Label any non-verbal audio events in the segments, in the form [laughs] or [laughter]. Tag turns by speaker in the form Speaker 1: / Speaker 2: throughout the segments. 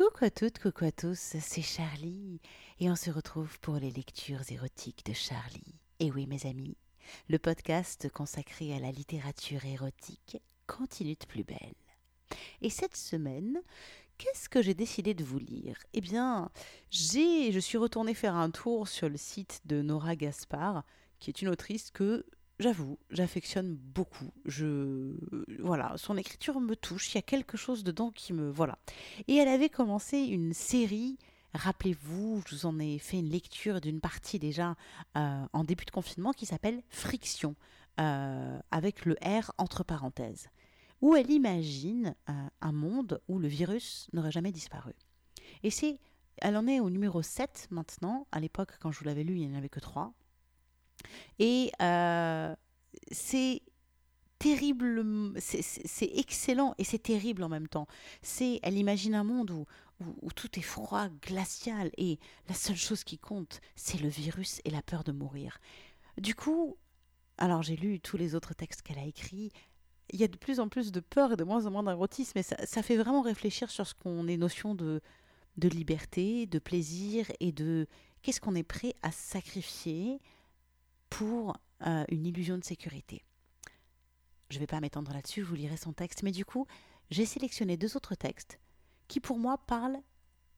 Speaker 1: Coucou à toutes, coucou à tous, c'est Charlie et on se retrouve pour les lectures érotiques de Charlie. Et oui mes amis, le podcast consacré à la littérature érotique continue de plus belle. Et cette semaine, qu'est-ce que j'ai décidé de vous lire? Eh bien, j'ai, je suis retournée faire un tour sur le site de Nora Gaspard, qui est une autrice que j'avoue, j'affectionne beaucoup. Je voilà, son écriture me touche, il y a quelque chose dedans qui me voilà. Et elle avait commencé une série Rappelez-vous, je vous en ai fait une lecture d'une partie déjà euh, en début de confinement qui s'appelle Friction, euh, avec le R entre parenthèses, où elle imagine euh, un monde où le virus n'aurait jamais disparu. Et c'est, elle en est au numéro 7 maintenant, à l'époque quand je vous l'avais lu il n'y en avait que 3, et euh, c'est terrible, c'est excellent et c'est terrible en même temps. C'est, elle imagine un monde où, tout est froid, glacial et la seule chose qui compte, c'est le virus et la peur de mourir. Du coup, alors j'ai lu tous les autres textes qu'elle a écrits. Il y a de plus en plus de peur et de moins en moins d'érotisme, mais ça, fait vraiment réfléchir sur ce qu'on est notion de liberté, de plaisir et de qu'est-ce qu'on est prêt à sacrifier pour euh, une illusion de sécurité. Je ne vais pas m'étendre là-dessus, je vous lirai son texte, mais du coup, j'ai sélectionné deux autres textes qui pour moi parlent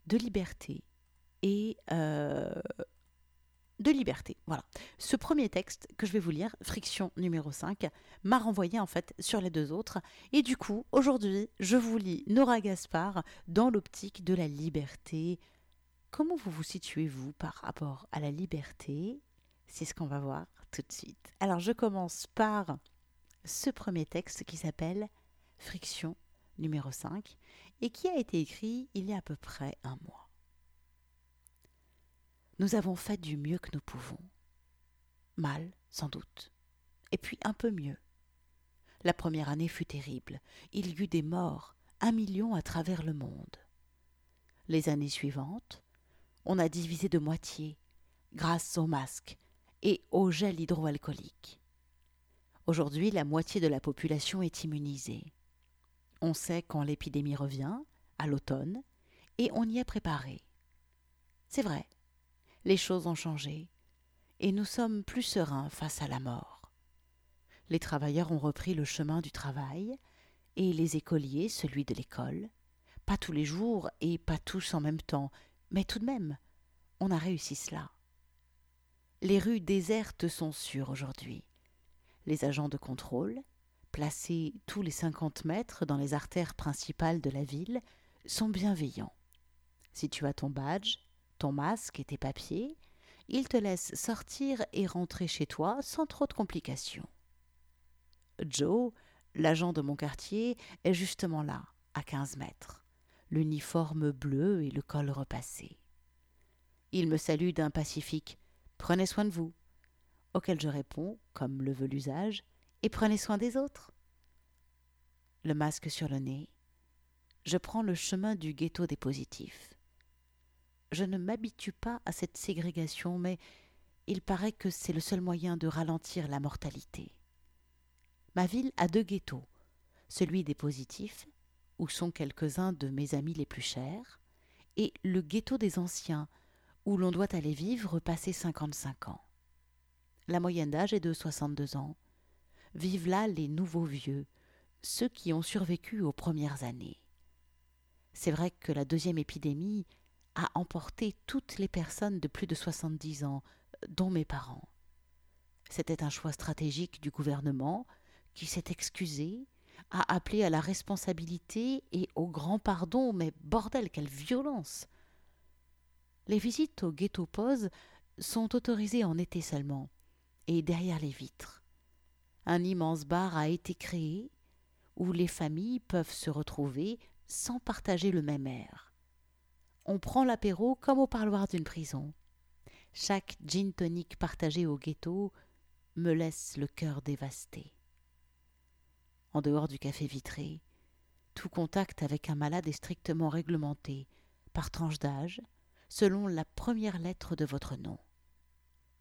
Speaker 1: de liberté et euh, de liberté. Voilà. Ce premier texte que je vais vous lire, Friction numéro 5, m'a renvoyé en fait sur les deux autres. Et du coup, aujourd'hui, je vous lis Nora Gaspard dans l'optique de la liberté. Comment vous vous situez-vous par rapport à la liberté c'est ce qu'on va voir tout de suite. Alors je commence par ce premier texte qui s'appelle Friction numéro 5 et qui a été écrit il y a à peu près un mois. Nous avons fait du mieux que nous pouvons. Mal, sans doute. Et puis un peu mieux. La première année fut terrible. Il y eut des morts, un million à travers le monde. Les années suivantes, on a divisé de moitié, grâce aux masques, et au gel hydroalcoolique. Aujourd'hui, la moitié de la population est immunisée. On sait quand l'épidémie revient, à l'automne, et on y est préparé. C'est vrai, les choses ont changé, et nous sommes plus sereins face à la mort. Les travailleurs ont repris le chemin du travail, et les écoliers celui de l'école, pas tous les jours et pas tous en même temps, mais tout de même, on a réussi cela. Les rues désertes sont sûres aujourd'hui. Les agents de contrôle, placés tous les cinquante mètres dans les artères principales de la ville, sont bienveillants. Si tu as ton badge, ton masque et tes papiers, ils te laissent sortir et rentrer chez toi sans trop de complications. Joe, l'agent de mon quartier, est justement là, à quinze mètres, l'uniforme bleu et le col repassé. Il me salue d'un pacifique Prenez soin de vous. Auquel je réponds, comme le veut l'usage, et prenez soin des autres. Le masque sur le nez, je prends le chemin du ghetto des positifs. Je ne m'habitue pas à cette ségrégation, mais il paraît que c'est le seul moyen de ralentir la mortalité. Ma ville a deux ghettos, celui des positifs, où sont quelques-uns de mes amis les plus chers, et le ghetto des anciens, où l'on doit aller vivre passer 55 ans. La moyenne d'âge est de 62 ans. Vivent là les nouveaux vieux, ceux qui ont survécu aux premières années. C'est vrai que la deuxième épidémie a emporté toutes les personnes de plus de 70 ans, dont mes parents. C'était un choix stratégique du gouvernement qui s'est excusé, a appelé à la responsabilité et au grand pardon, mais bordel, quelle violence les visites au ghetto pose sont autorisées en été seulement, et derrière les vitres. Un immense bar a été créé où les familles peuvent se retrouver sans partager le même air. On prend l'apéro comme au parloir d'une prison. Chaque gin tonic partagé au ghetto me laisse le cœur dévasté. En dehors du café vitré, tout contact avec un malade est strictement réglementé par tranche d'âge, selon la première lettre de votre nom.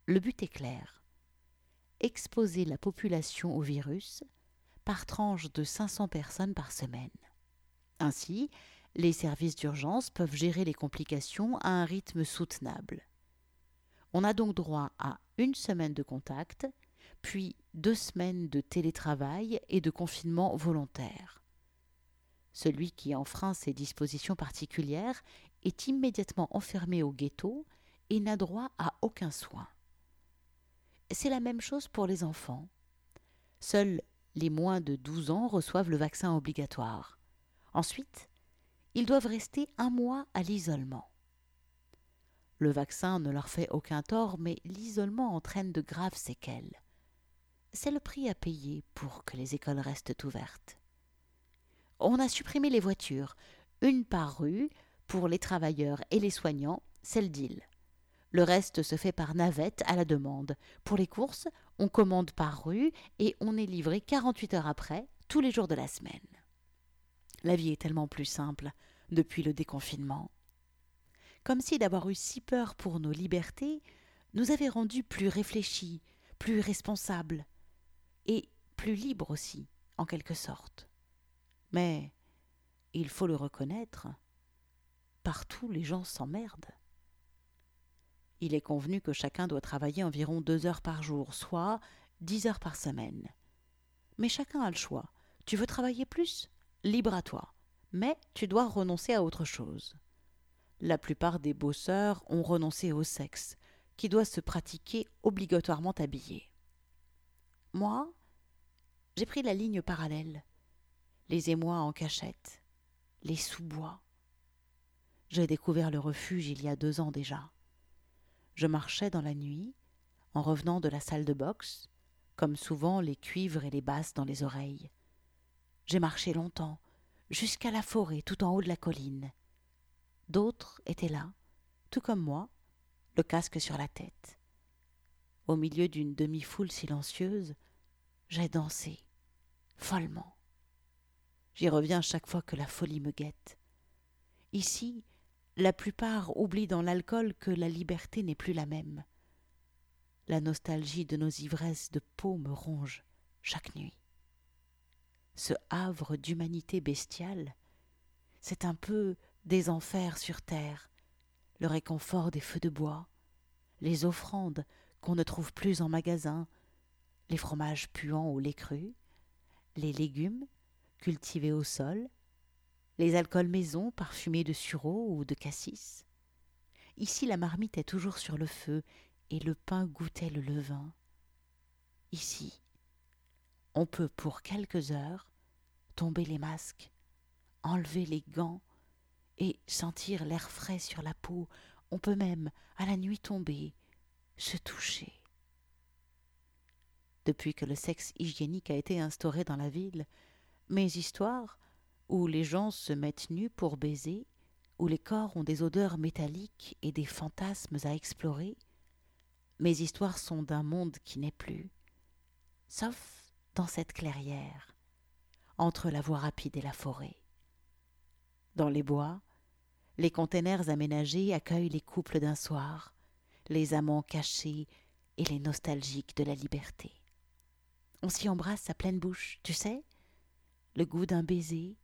Speaker 1: Le but est clair. Exposer la population au virus par tranche de 500 personnes par semaine. Ainsi, les services d'urgence peuvent gérer les complications à un rythme soutenable. On a donc droit à une semaine de contact, puis deux semaines de télétravail et de confinement volontaire. Celui qui enfreint ces dispositions particulières est immédiatement enfermé au ghetto et n'a droit à aucun soin. C'est la même chose pour les enfants. Seuls les moins de 12 ans reçoivent le vaccin obligatoire. Ensuite, ils doivent rester un mois à l'isolement. Le vaccin ne leur fait aucun tort, mais l'isolement entraîne de graves séquelles. C'est le prix à payer pour que les écoles restent ouvertes. On a supprimé les voitures, une par rue, pour les travailleurs et les soignants, c'est le deal. Le reste se fait par navette à la demande. Pour les courses, on commande par rue et on est livré 48 heures après, tous les jours de la semaine. La vie est tellement plus simple depuis le déconfinement. Comme si d'avoir eu si peur pour nos libertés nous avait rendus plus réfléchis, plus responsables, et plus libres aussi, en quelque sorte. Mais, il faut le reconnaître, partout les gens s'emmerdent. Il est convenu que chacun doit travailler environ deux heures par jour, soit dix heures par semaine. Mais chacun a le choix. Tu veux travailler plus? Libre à toi. Mais tu dois renoncer à autre chose. La plupart des bosseurs ont renoncé au sexe, qui doit se pratiquer obligatoirement habillé. Moi, j'ai pris la ligne parallèle. Les émois en cachette, les sous-bois. J'ai découvert le refuge il y a deux ans déjà. Je marchais dans la nuit, en revenant de la salle de boxe, comme souvent les cuivres et les basses dans les oreilles. J'ai marché longtemps, jusqu'à la forêt tout en haut de la colline. D'autres étaient là, tout comme moi, le casque sur la tête. Au milieu d'une demi-foule silencieuse, j'ai dansé, follement. J'y reviens chaque fois que la folie me guette. Ici, la plupart oublient dans l'alcool que la liberté n'est plus la même. La nostalgie de nos ivresses de peau me ronge chaque nuit. Ce havre d'humanité bestiale, c'est un peu des enfers sur terre, le réconfort des feux de bois, les offrandes qu'on ne trouve plus en magasin, les fromages puants au lait cru, les légumes cultivés au sol, les alcools maison parfumés de sureau ou de cassis. Ici la marmite est toujours sur le feu et le pain goûtait le levain. Ici, on peut pour quelques heures tomber les masques, enlever les gants et sentir l'air frais sur la peau. On peut même, à la nuit tombée, se toucher. Depuis que le sexe hygiénique a été instauré dans la ville, mes histoires où les gens se mettent nus pour baiser, où les corps ont des odeurs métalliques et des fantasmes à explorer, mes histoires sont d'un monde qui n'est plus, sauf dans cette clairière, entre la voie rapide et la forêt. Dans les bois, les containers aménagés accueillent les couples d'un soir, les amants cachés et les nostalgiques de la liberté. On s'y embrasse à pleine bouche, tu sais, le goût d'un baiser,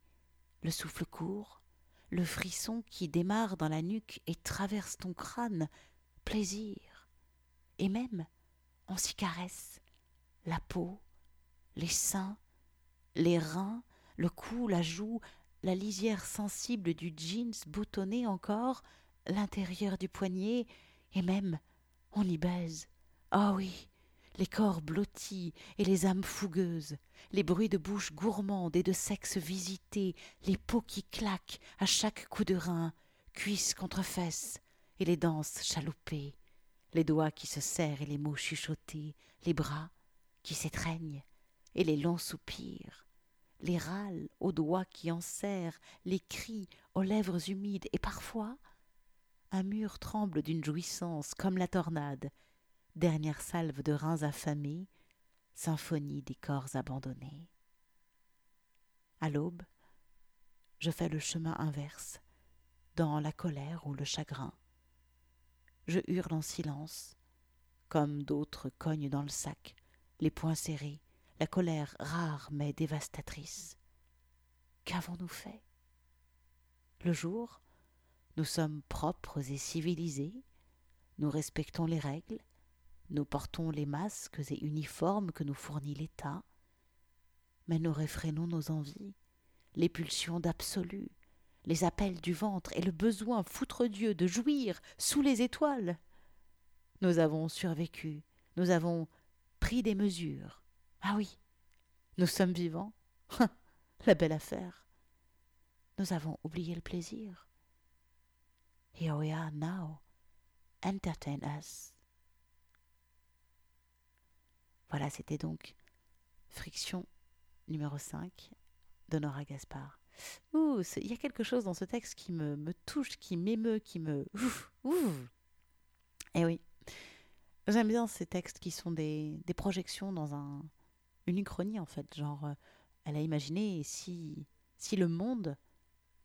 Speaker 1: le souffle court, le frisson qui démarre dans la nuque et traverse ton crâne, plaisir. Et même, on s'y caresse, la peau, les seins, les reins, le cou, la joue, la lisière sensible du jeans boutonné encore, l'intérieur du poignet, et même on y baise. Ah oui, les corps blottis et les âmes fougueuses, les bruits de bouche gourmande et de sexe visité, les peaux qui claquent à chaque coup de rein, cuisses contre fesses, et les danses chaloupées, les doigts qui se serrent et les mots chuchotés, les bras qui s'étreignent et les longs soupirs, les râles aux doigts qui en serrent, les cris aux lèvres humides, et parfois un mur tremble d'une jouissance comme la tornade, dernière salve de reins affamés, symphonie des corps abandonnés. À l'aube, je fais le chemin inverse, dans la colère ou le chagrin. Je hurle en silence, comme d'autres cognent dans le sac, les poings serrés, la colère rare mais dévastatrice. Qu'avons-nous fait? Le jour, nous sommes propres et civilisés, nous respectons les règles, nous portons les masques et uniformes que nous fournit l'État, mais nous réfrénons nos envies, les pulsions d'absolu, les appels du ventre et le besoin foutre Dieu de jouir sous les étoiles. Nous avons survécu, nous avons pris des mesures. Ah oui, nous sommes vivants. La belle affaire. Nous avons oublié le plaisir. Here we are now. Entertain us. Voilà, c'était donc Friction numéro 5 de Nora Gaspard. Ouh, il y a quelque chose dans ce texte qui me, touche, qui m'émeut, qui me... Ouf. Eh oui, j'aime bien ces textes qui sont des, des projections dans un, une uchronie en fait. Genre, euh, elle a imaginé si, si le monde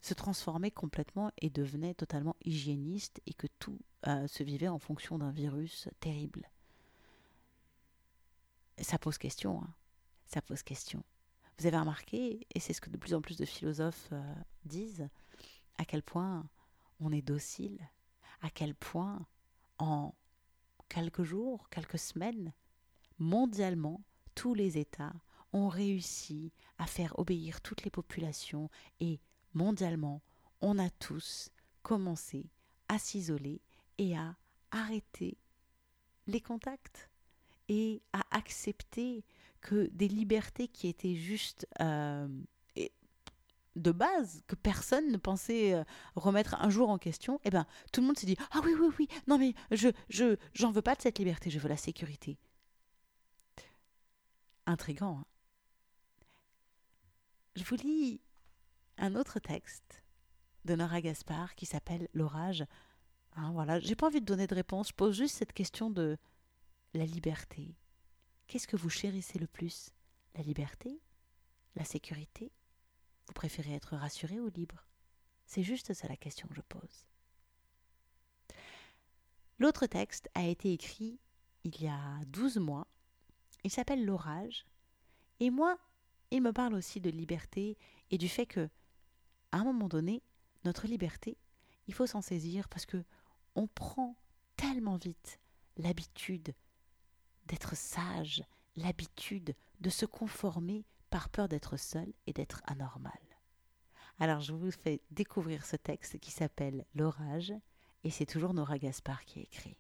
Speaker 1: se transformait complètement et devenait totalement hygiéniste et que tout euh, se vivait en fonction d'un virus terrible. Ça pose question, hein. ça pose question. Vous avez remarqué, et c'est ce que de plus en plus de philosophes euh, disent, à quel point on est docile, à quel point en quelques jours, quelques semaines, mondialement, tous les États ont réussi à faire obéir toutes les populations et mondialement, on a tous commencé à s'isoler et à arrêter les contacts et à accepter que des libertés qui étaient juste euh, de base, que personne ne pensait euh, remettre un jour en question, eh ben tout le monde s'est dit ah oui oui oui non mais je je veux pas de cette liberté, je veux la sécurité. Intrigant. Hein je vous lis un autre texte de Nora Gaspard qui s'appelle L'orage. Hein, voilà, j'ai pas envie de donner de réponse, je pose juste cette question de la liberté. Qu'est-ce que vous chérissez le plus? La liberté? La sécurité? Vous préférez être rassuré ou libre? C'est juste ça la question que je pose. L'autre texte a été écrit il y a douze mois. Il s'appelle L'orage. Et moi, il me parle aussi de liberté et du fait que, à un moment donné, notre liberté, il faut s'en saisir parce que on prend tellement vite l'habitude d'être sage, l'habitude de se conformer par peur d'être seul et d'être anormal. Alors je vous fais découvrir ce texte qui s'appelle L'orage, et c'est toujours Nora Gaspard qui écrit.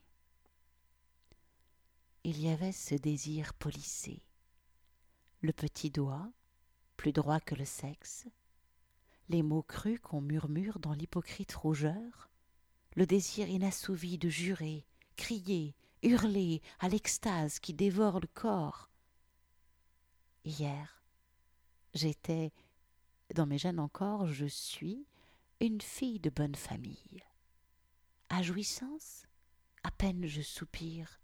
Speaker 1: Il y avait ce désir polissé, le petit doigt, plus droit que le sexe, les mots crus qu'on murmure dans l'hypocrite rougeur, le désir inassouvi de jurer, crier, hurler à l'extase qui dévore le corps. Hier, j'étais, dans mes gènes encore, je suis une fille de bonne famille. À jouissance, à peine je soupire.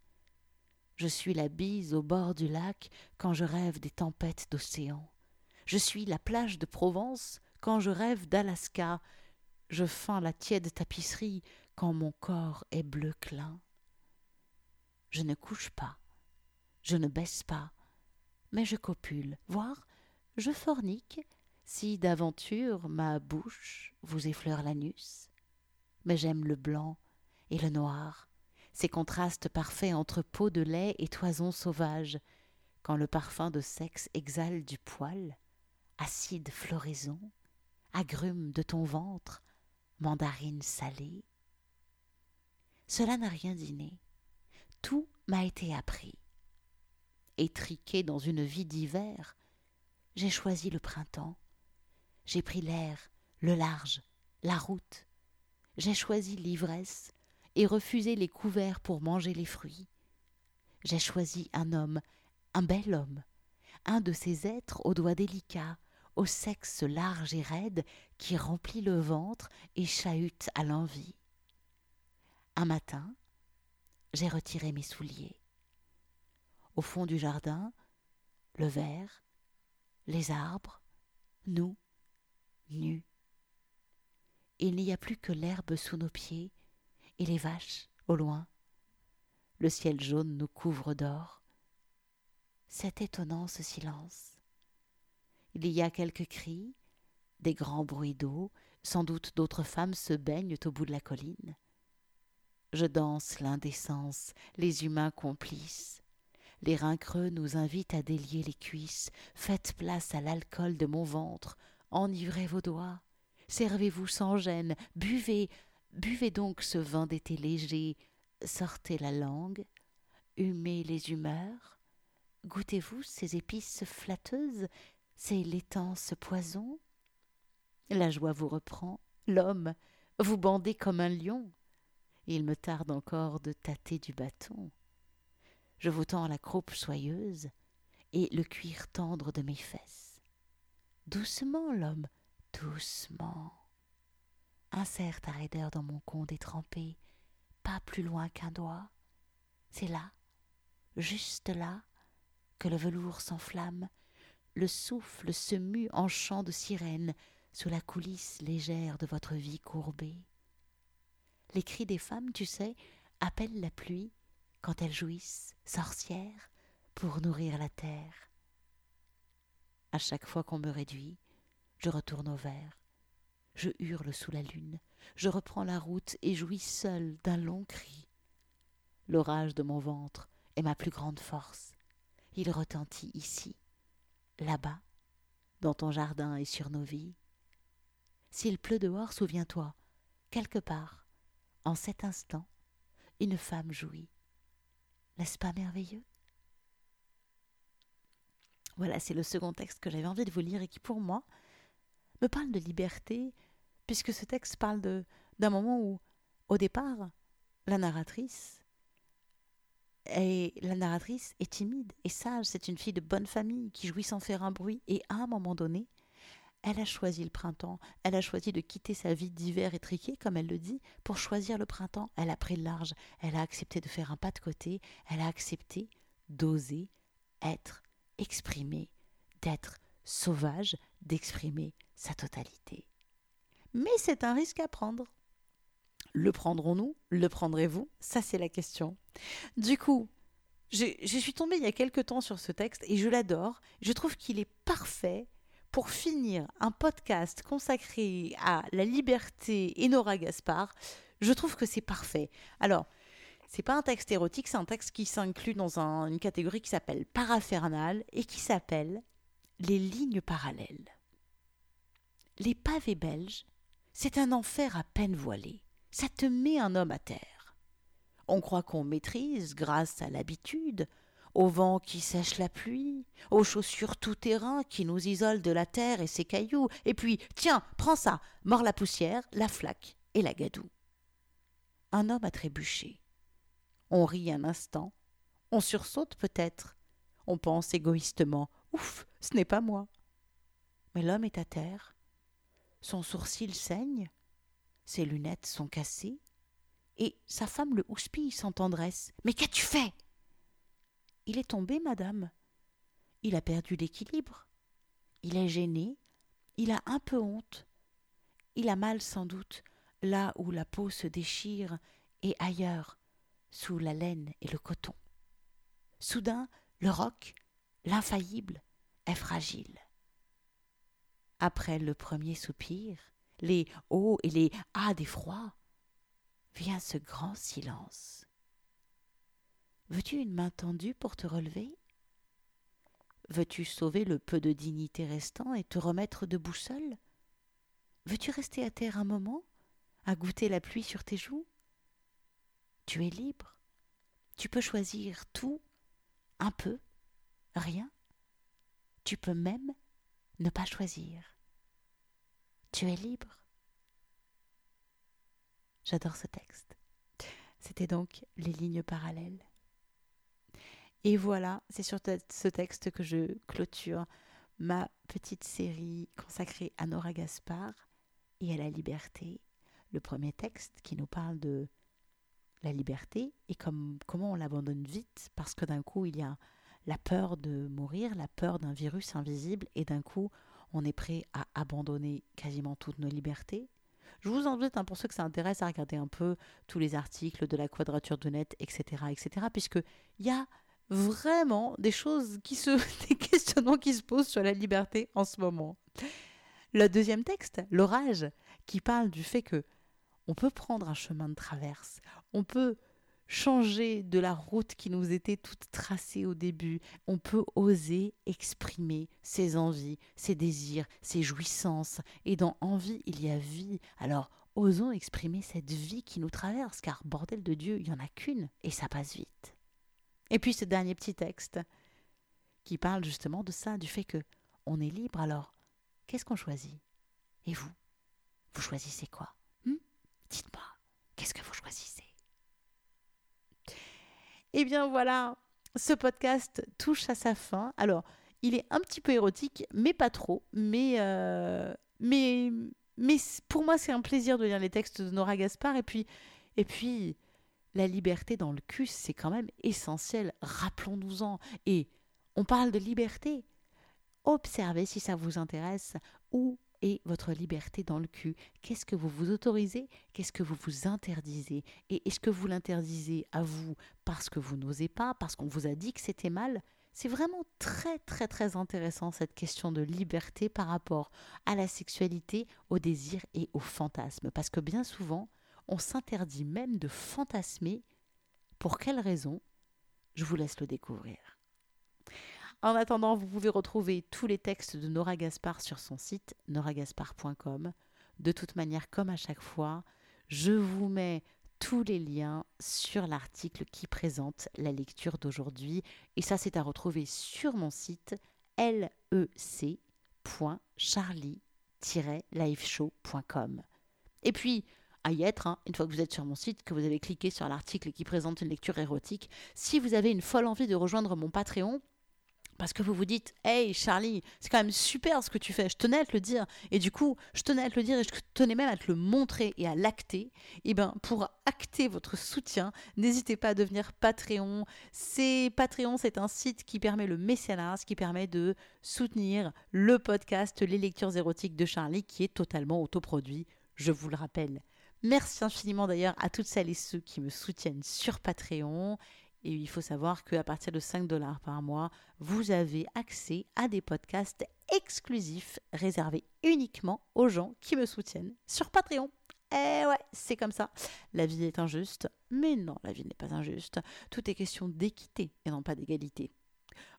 Speaker 1: Je suis la bise au bord du lac quand je rêve des tempêtes d'océan. Je suis la plage de Provence quand je rêve d'Alaska. Je feins la tiède tapisserie quand mon corps est bleu clin je ne couche pas, je ne baisse pas, mais je copule, voire je fornique, si d'aventure ma bouche vous effleure l'anus. Mais j'aime le blanc et le noir, ces contrastes parfaits entre peau de lait et toison sauvage, quand le parfum de sexe exhale du poil, acide floraison, agrumes de ton ventre, mandarine salée. Cela n'a rien d'inné tout m'a été appris. Étriqué dans une vie d'hiver, j'ai choisi le printemps. J'ai pris l'air, le large, la route. J'ai choisi l'ivresse et refusé les couverts pour manger les fruits. J'ai choisi un homme, un bel homme, un de ces êtres aux doigts délicats, au sexe large et raide qui remplit le ventre et chahute à l'envie. Un matin, j'ai retiré mes souliers. Au fond du jardin, le verre, les arbres, nous, nus. Il n'y a plus que l'herbe sous nos pieds et les vaches au loin. Le ciel jaune nous couvre d'or. C'est étonnant ce silence. Il y a quelques cris, des grands bruits d'eau, Sans doute d'autres femmes se baignent au bout de la colline. Je danse l'indécence, les humains complices. Les reins creux nous invitent à délier les cuisses. Faites place à l'alcool de mon ventre. Enivrez vos doigts. Servez-vous sans gêne. Buvez. Buvez donc ce vin d'été léger. Sortez la langue. Humez les humeurs. Goûtez-vous ces épices flatteuses, ces laitants ce poison? La joie vous reprend. L'homme, vous bandez comme un lion. Il me tarde encore de tâter du bâton. Je vous tends la croupe soyeuse et le cuir tendre de mes fesses. Doucement, l'homme, doucement. Insère ta raideur dans mon con détrempé, pas plus loin qu'un doigt. C'est là, juste là, que le velours s'enflamme, le souffle se mue en chant de sirène sous la coulisse légère de votre vie courbée. Les cris des femmes, tu sais, appellent la pluie quand elles jouissent, sorcières, pour nourrir la terre. À chaque fois qu'on me réduit, je retourne au vert. Je hurle sous la lune, je reprends la route et jouis seul d'un long cri. L'orage de mon ventre est ma plus grande force. Il retentit ici, là-bas, dans ton jardin et sur nos vies. S'il pleut dehors, souviens-toi, quelque part, en cet instant, une femme jouit. N'est-ce pas merveilleux? Voilà, c'est le second texte que j'avais envie de vous lire et qui, pour moi, me parle de liberté, puisque ce texte parle d'un moment où, au départ, la narratrice et la narratrice est timide et sage, c'est une fille de bonne famille qui jouit sans faire un bruit, et à un moment donné, elle a choisi le printemps, elle a choisi de quitter sa vie d'hiver étriquée, comme elle le dit, pour choisir le printemps. Elle a pris le large, elle a accepté de faire un pas de côté, elle a accepté d'oser être, exprimer, d'être sauvage, d'exprimer sa totalité. Mais c'est un risque à prendre. Le prendrons-nous? Le prendrez-vous? Ça, c'est la question. Du coup, je, je, suis tombée il y a quelque temps sur ce texte et je l'adore. Je trouve qu'il est parfait pour finir un podcast consacré à la liberté et Nora Gaspard, je trouve que c'est parfait. Alors, c'est pas un texte érotique, c'est un texte qui s'inclut dans une catégorie qui s'appelle parafernal et qui s'appelle les lignes parallèles. Les pavés belges, c'est un enfer à peine voilé. Ça te met un homme à terre. On croit qu'on maîtrise grâce à l'habitude, au vent qui sèche la pluie, aux chaussures tout-terrain qui nous isolent de la terre et ses cailloux, et puis, tiens, prends ça, mord la poussière, la flaque et la gadoue. Un homme a trébuché. On rit un instant, on sursaute peut-être, on pense égoïstement, ouf, ce n'est pas moi. Mais l'homme est à terre, son sourcil saigne, ses lunettes sont cassées, et sa femme le houspille sans tendresse. Mais qu'as-tu fait? Il est tombé, madame. Il a perdu l'équilibre. Il est gêné. Il a un peu honte. Il a mal sans doute là où la peau se déchire et ailleurs, sous la laine et le coton. Soudain, le roc, l'infaillible, est fragile. Après le premier soupir, les hauts et les ah d'effroi, vient ce grand silence. Veux-tu une main tendue pour te relever? Veux-tu sauver le peu de dignité restant et te remettre debout seul? Veux-tu rester à terre un moment, à goûter la pluie sur tes joues? Tu es libre. Tu peux choisir tout, un peu, rien. Tu peux même ne pas choisir. Tu es libre. J'adore ce texte. C'était donc les lignes parallèles. Et voilà, c'est sur ce texte que je clôture ma petite série consacrée à Nora Gaspard et à la liberté. Le premier texte qui nous parle de la liberté et comme, comment on l'abandonne vite parce que d'un coup il y a la peur de mourir, la peur d'un virus invisible et d'un coup on est prêt à abandonner quasiment toutes nos libertés. Je vous invite, hein, pour ceux que ça intéresse, à regarder un peu tous les articles de la quadrature de net, etc., etc., puisque il y a vraiment des choses qui se, [laughs] des questionnements qui se posent sur la liberté en ce moment. Le deuxième texte, l'orage, qui parle du fait que on peut prendre un chemin de traverse, on peut changer de la route qui nous était toute tracée au début. On peut oser exprimer ses envies, ses désirs, ses jouissances. Et dans envie, il y a vie. Alors, osons exprimer cette vie qui nous traverse, car bordel de Dieu, il n'y en a qu'une, et ça passe vite. Et puis ce dernier petit texte qui parle justement de ça, du fait que on est libre. Alors, qu'est-ce qu'on choisit? Et vous? Vous choisissez quoi? Hmm? Dites-moi, qu'est-ce que vous choisissez? Eh bien voilà, ce podcast touche à sa fin. Alors, il est un petit peu érotique, mais pas trop. Mais, euh, mais, mais pour moi, c'est un plaisir de lire les textes de Nora Gaspard. Et puis, et puis la liberté dans le cul, c'est quand même essentiel. Rappelons-nous-en. Et on parle de liberté. Observez si ça vous intéresse où est votre liberté dans le cul? Qu'est-ce que vous vous autorisez? Qu'est-ce que vous vous interdisez? Et est-ce que vous l'interdisez à vous parce que vous n'osez pas, parce qu'on vous a dit que c'était mal? C'est vraiment très très très intéressant cette question de liberté par rapport à la sexualité, au désir et au fantasme. Parce que bien souvent, on s'interdit même de fantasmer. Pour quelle raison? Je vous laisse le découvrir. En attendant, vous pouvez retrouver tous les textes de Nora Gaspard sur son site noragaspard.com. De toute manière, comme à chaque fois, je vous mets tous les liens sur l'article qui présente la lecture d'aujourd'hui. Et ça, c'est à retrouver sur mon site lec.charlie-liveshow.com. Et puis, y être, hein, une fois que vous êtes sur mon site, que vous avez cliqué sur l'article qui présente une lecture érotique, si vous avez une folle envie de rejoindre mon Patreon, parce que vous vous dites, hey Charlie, c'est quand même super ce que tu fais, je tenais à te le dire, et du coup, je tenais à te le dire et je tenais même à te le montrer et à l'acter, et eh bien pour acter votre soutien, n'hésitez pas à devenir Patreon. C'est Patreon, c'est un site qui permet le mécénat, ce qui permet de soutenir le podcast Les lectures érotiques de Charlie, qui est totalement autoproduit, je vous le rappelle. Merci infiniment d'ailleurs à toutes celles et ceux qui me soutiennent sur Patreon. Et il faut savoir qu'à partir de 5 dollars par mois, vous avez accès à des podcasts exclusifs réservés uniquement aux gens qui me soutiennent sur Patreon. Eh ouais, c'est comme ça. La vie est injuste, mais non, la vie n'est pas injuste. Tout est question d'équité et non pas d'égalité.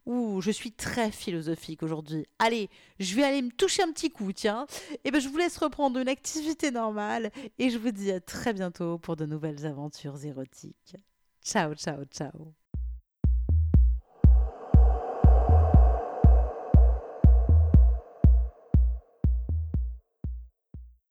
Speaker 1: Ouh, je suis très philosophique aujourd'hui. Allez, je vais aller me toucher un petit coup, tiens. Et eh ben je vous laisse reprendre une activité normale et je vous dis à très bientôt pour de nouvelles aventures érotiques. Ciao, ciao, ciao.